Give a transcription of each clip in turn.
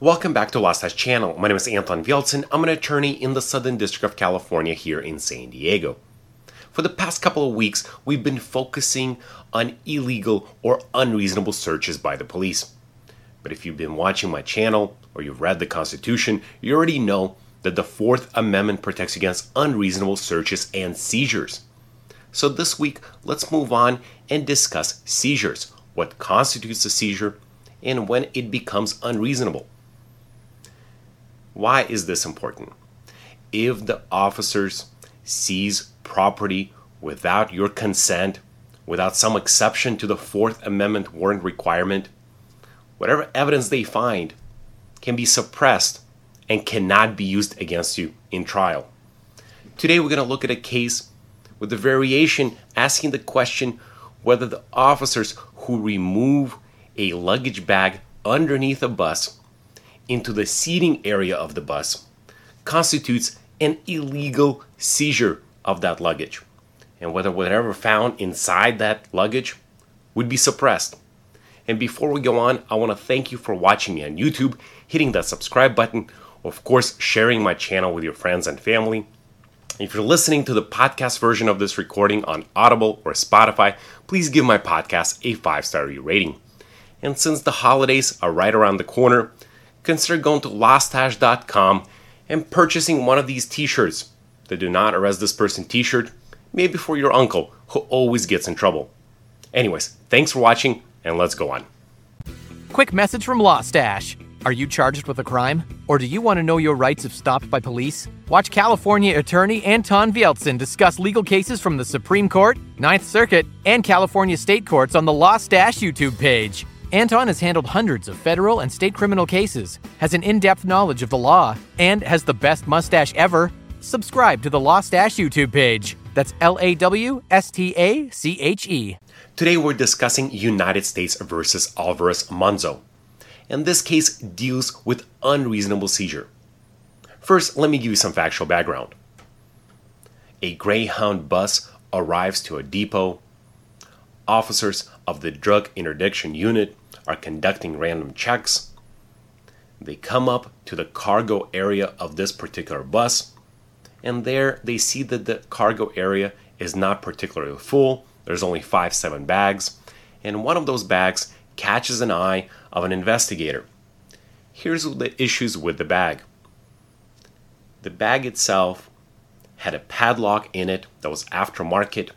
Welcome back to Lawstache Channel. My name is Anton Vialtsin. I'm an attorney in the Southern District of California here in San Diego. For the past couple of weeks, we've been focusing on illegal or unreasonable searches by the police. But if you've been watching my channel or you've read the Constitution, you already know that the Fourth Amendment protects against unreasonable searches and seizures. So this week, let's move on and discuss seizures, what constitutes a seizure, and when it becomes unreasonable. Why is this important? If the officers seize property without your consent, without some exception to the Fourth Amendment warrant requirement, whatever evidence they find can be suppressed and cannot be used against you in trial. Today, we're going to look at a case with a variation asking the question whether the officers who remove a luggage bag underneath a bus into the seating area of the bus constitutes an illegal seizure of that luggage, and whether whatever found inside that luggage would be suppressed. And before we go on, I want to thank you for watching me on YouTube, hitting that subscribe button, of course, sharing my channel with your friends and family. If you're listening to the podcast version of this recording on Audible or Spotify, please give my podcast a five star rating. And since the holidays are right around the corner, consider going to lawstache.com and purchasing one of these t shirts. The Do Not Arrest This Person t shirt, maybe for your uncle who always gets in trouble. Anyways, thanks for watching, and let's go on. Quick message from Lawstache. Are you charged with a crime? Or do you want to know your rights if stopped by police? Watch California attorney Anton Vialtsin discuss legal cases from the Supreme Court, Ninth Circuit, and California state courts on the Lawstache YouTube page. Anton has handled hundreds of federal and state criminal cases, has an in depth knowledge of the law, and has the best mustache ever. Subscribe to the Lawstache YouTube page. That's L A W S T A C H E. Today we're discussing United States versus Alvarez Manzo. And this case deals with unreasonable seizure. First, let me give you some factual background. A Greyhound bus arrives to a depot. Officers of the Drug Interdiction Unit are conducting random checks. They come up to the cargo area of this particular bus, and there they see that the cargo area is not particularly full. There's only five, seven bags, and one of those bags catches an eye of an investigator. Here's the issues with the bag the bag itself had a padlock in it that was aftermarket.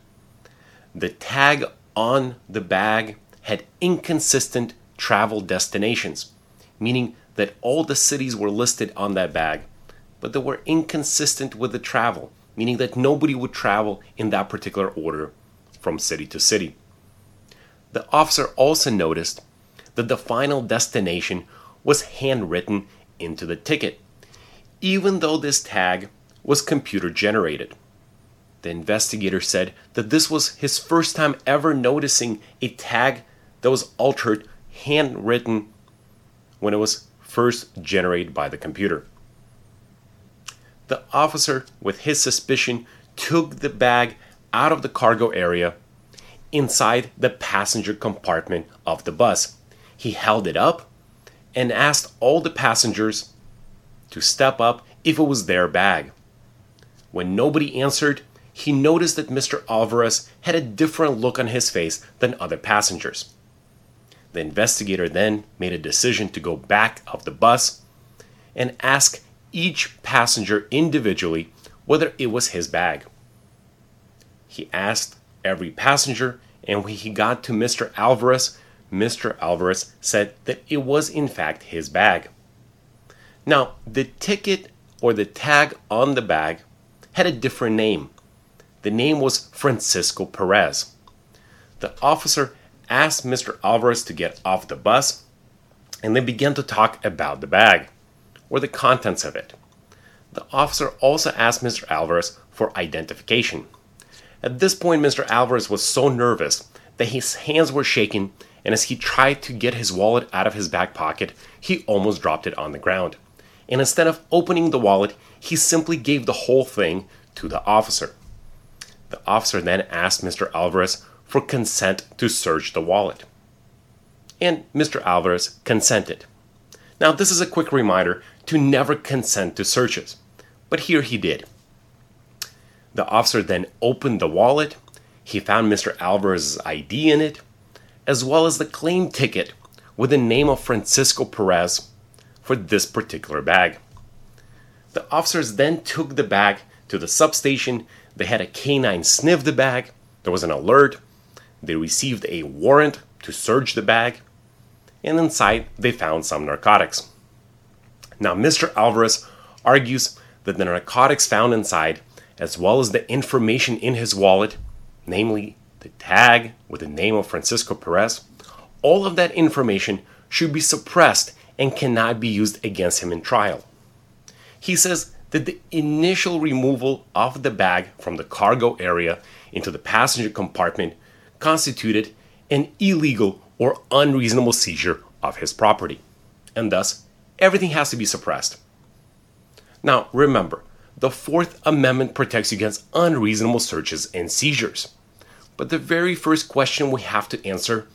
The tag on the bag had inconsistent travel destinations, meaning that all the cities were listed on that bag, but they were inconsistent with the travel, meaning that nobody would travel in that particular order from city to city. The officer also noticed that the final destination was handwritten into the ticket, even though this tag was computer generated. The investigator said that this was his first time ever noticing a tag that was altered, handwritten, when it was first generated by the computer. The officer, with his suspicion, took the bag out of the cargo area inside the passenger compartment of the bus. He held it up and asked all the passengers to step up if it was their bag. When nobody answered, he noticed that Mr. Alvarez had a different look on his face than other passengers. The investigator then made a decision to go back of the bus and ask each passenger individually whether it was his bag. He asked every passenger, and when he got to Mr. Alvarez, Mr. Alvarez said that it was in fact his bag. Now, the ticket or the tag on the bag had a different name. The name was Francisco Perez. The officer asked Mr. Alvarez to get off the bus, and they began to talk about the bag or the contents of it. The officer also asked Mr. Alvarez for identification. At this point, Mr. Alvarez was so nervous that his hands were shaking, and as he tried to get his wallet out of his back pocket, he almost dropped it on the ground. And instead of opening the wallet, he simply gave the whole thing to the officer. The officer then asked Mr. Alvarez for consent to search the wallet. And Mr. Alvarez consented. Now, this is a quick reminder to never consent to searches, but here he did. The officer then opened the wallet. He found Mr. Alvarez's ID in it, as well as the claim ticket with the name of Francisco Perez for this particular bag. The officers then took the bag to the substation. They had a canine sniff the bag. There was an alert. They received a warrant to search the bag. And inside, they found some narcotics. Now, Mr. Alvarez argues that the narcotics found inside, as well as the information in his wallet, namely the tag with the name of Francisco Perez, all of that information should be suppressed and cannot be used against him in trial. He says that the initial removal of the bag from the cargo area into the passenger compartment constituted an illegal or unreasonable seizure of his property, and thus everything has to be suppressed. Now, remember, the Fourth Amendment protects against unreasonable searches and seizures. But the very first question we have to answer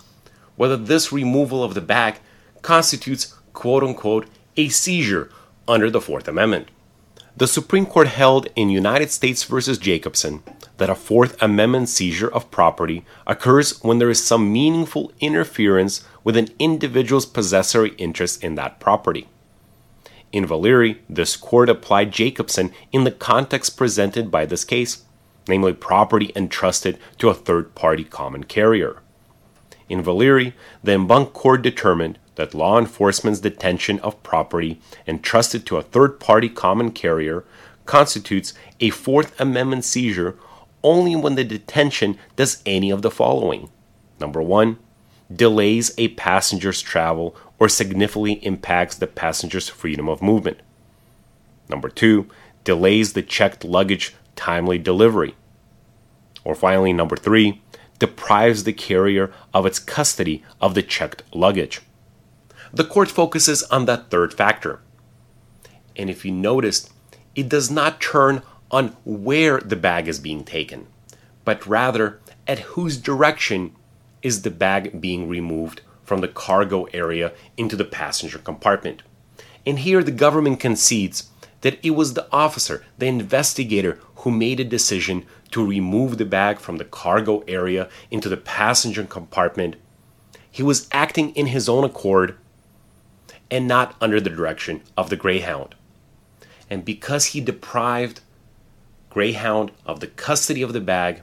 whether this removal of the bag constitutes quote unquote a seizure under the Fourth Amendment. The Supreme Court held in United States v. Jacobsen that a Fourth Amendment seizure of property occurs when there is some meaningful interference with an individual's possessory interest in that property. In Va Lerie, this court applied Jacobsen in the context presented by this case, namely property entrusted to a third party common carrier. In Va Lerie, the en banc court determined that law enforcement's detention of property entrusted to a third party common carrier constitutes a Fourth Amendment seizure only when the detention does any of the following. Number one, delays a passenger's travel or significantly impacts the passenger's freedom of movement. Number two, delays the checked luggage timely delivery. Or finally, number three, deprives the carrier of its custody of the checked luggage. The court focuses on that third factor. And if you noticed, it does not turn on where the bag is being taken, but rather at whose direction is the bag being removed from the cargo area into the passenger compartment. And here the government concedes that it was the officer, the investigator, who made a decision to remove the bag from the cargo area into the passenger compartment. He was acting in his own accord and not under the direction of the Greyhound. And because he deprived Greyhound of the custody of the bag,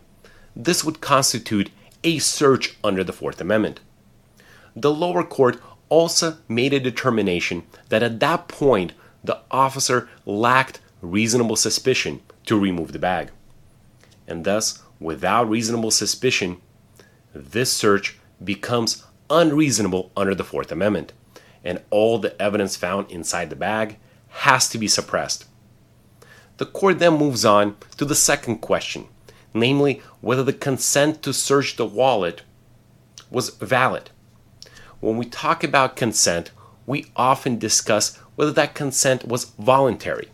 this would constitute a search under the Fourth Amendment. The lower court also made a determination that at that point the officer lacked reasonable suspicion to remove the bag. And thus, without reasonable suspicion, this search becomes unreasonable under the Fourth Amendment, and all the evidence found inside the bag has to be suppressed. The court then moves on to the second question, namely whether the consent to search the wallet was valid. When we talk about consent, we often discuss whether that consent was voluntary.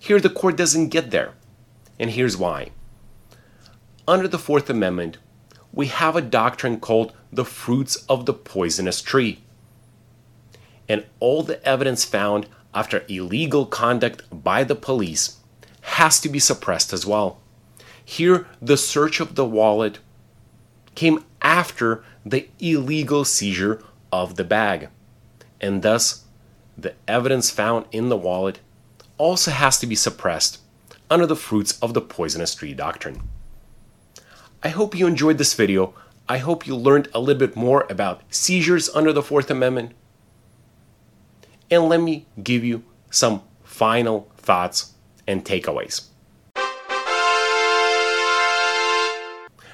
Here, the court doesn't get there, and here's why. Under the Fourth Amendment, we have a doctrine called the fruits of the poisonous tree. And all the evidence found after illegal conduct by the police has to be suppressed as well. Here, the search of the wallet came after the illegal seizure of the bag, and thus the evidence found in the wallet also has to be suppressed under the fruits of the poisonous tree doctrine. I hope you enjoyed this video. I hope you learned a little bit more about seizures under the Fourth Amendment. And let me give you some final thoughts and takeaways.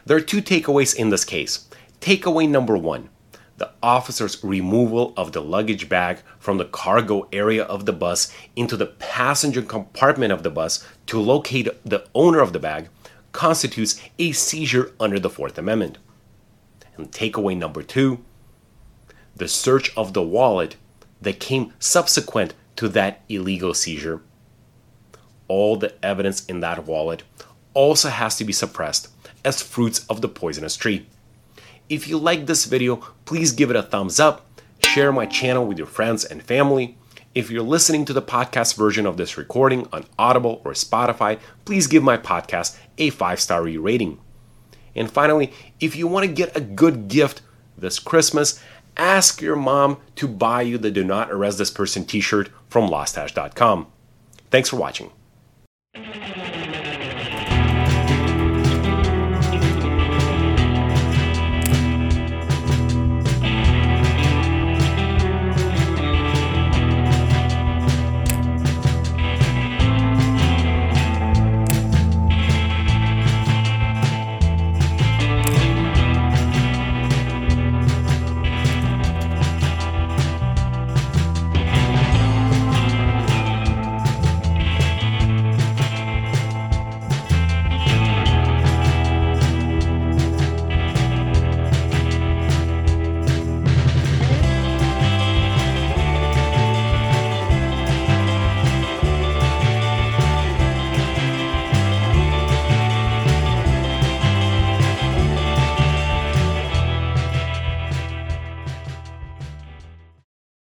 There are two takeaways in this case. Takeaway number one the officer's removal of the luggage bag from the cargo area of the bus into the passenger compartment of the bus to locate the owner of the bag constitutes a seizure under the Fourth Amendment. And takeaway number two the search of the wallet that came subsequent to that illegal seizure. All the evidence in that wallet also has to be suppressed as fruits of the poisonous tree. If you like this video, please give it a thumbs up, Share my channel with your friends and family. If you're listening to the podcast version of this recording on Audible or Spotify, please give my podcast a five star rating. And finally, if you want to get a good gift this Christmas, ask your mom to buy you the Do Not Arrest This Person t shirt from lawstache.com. Thanks for watching.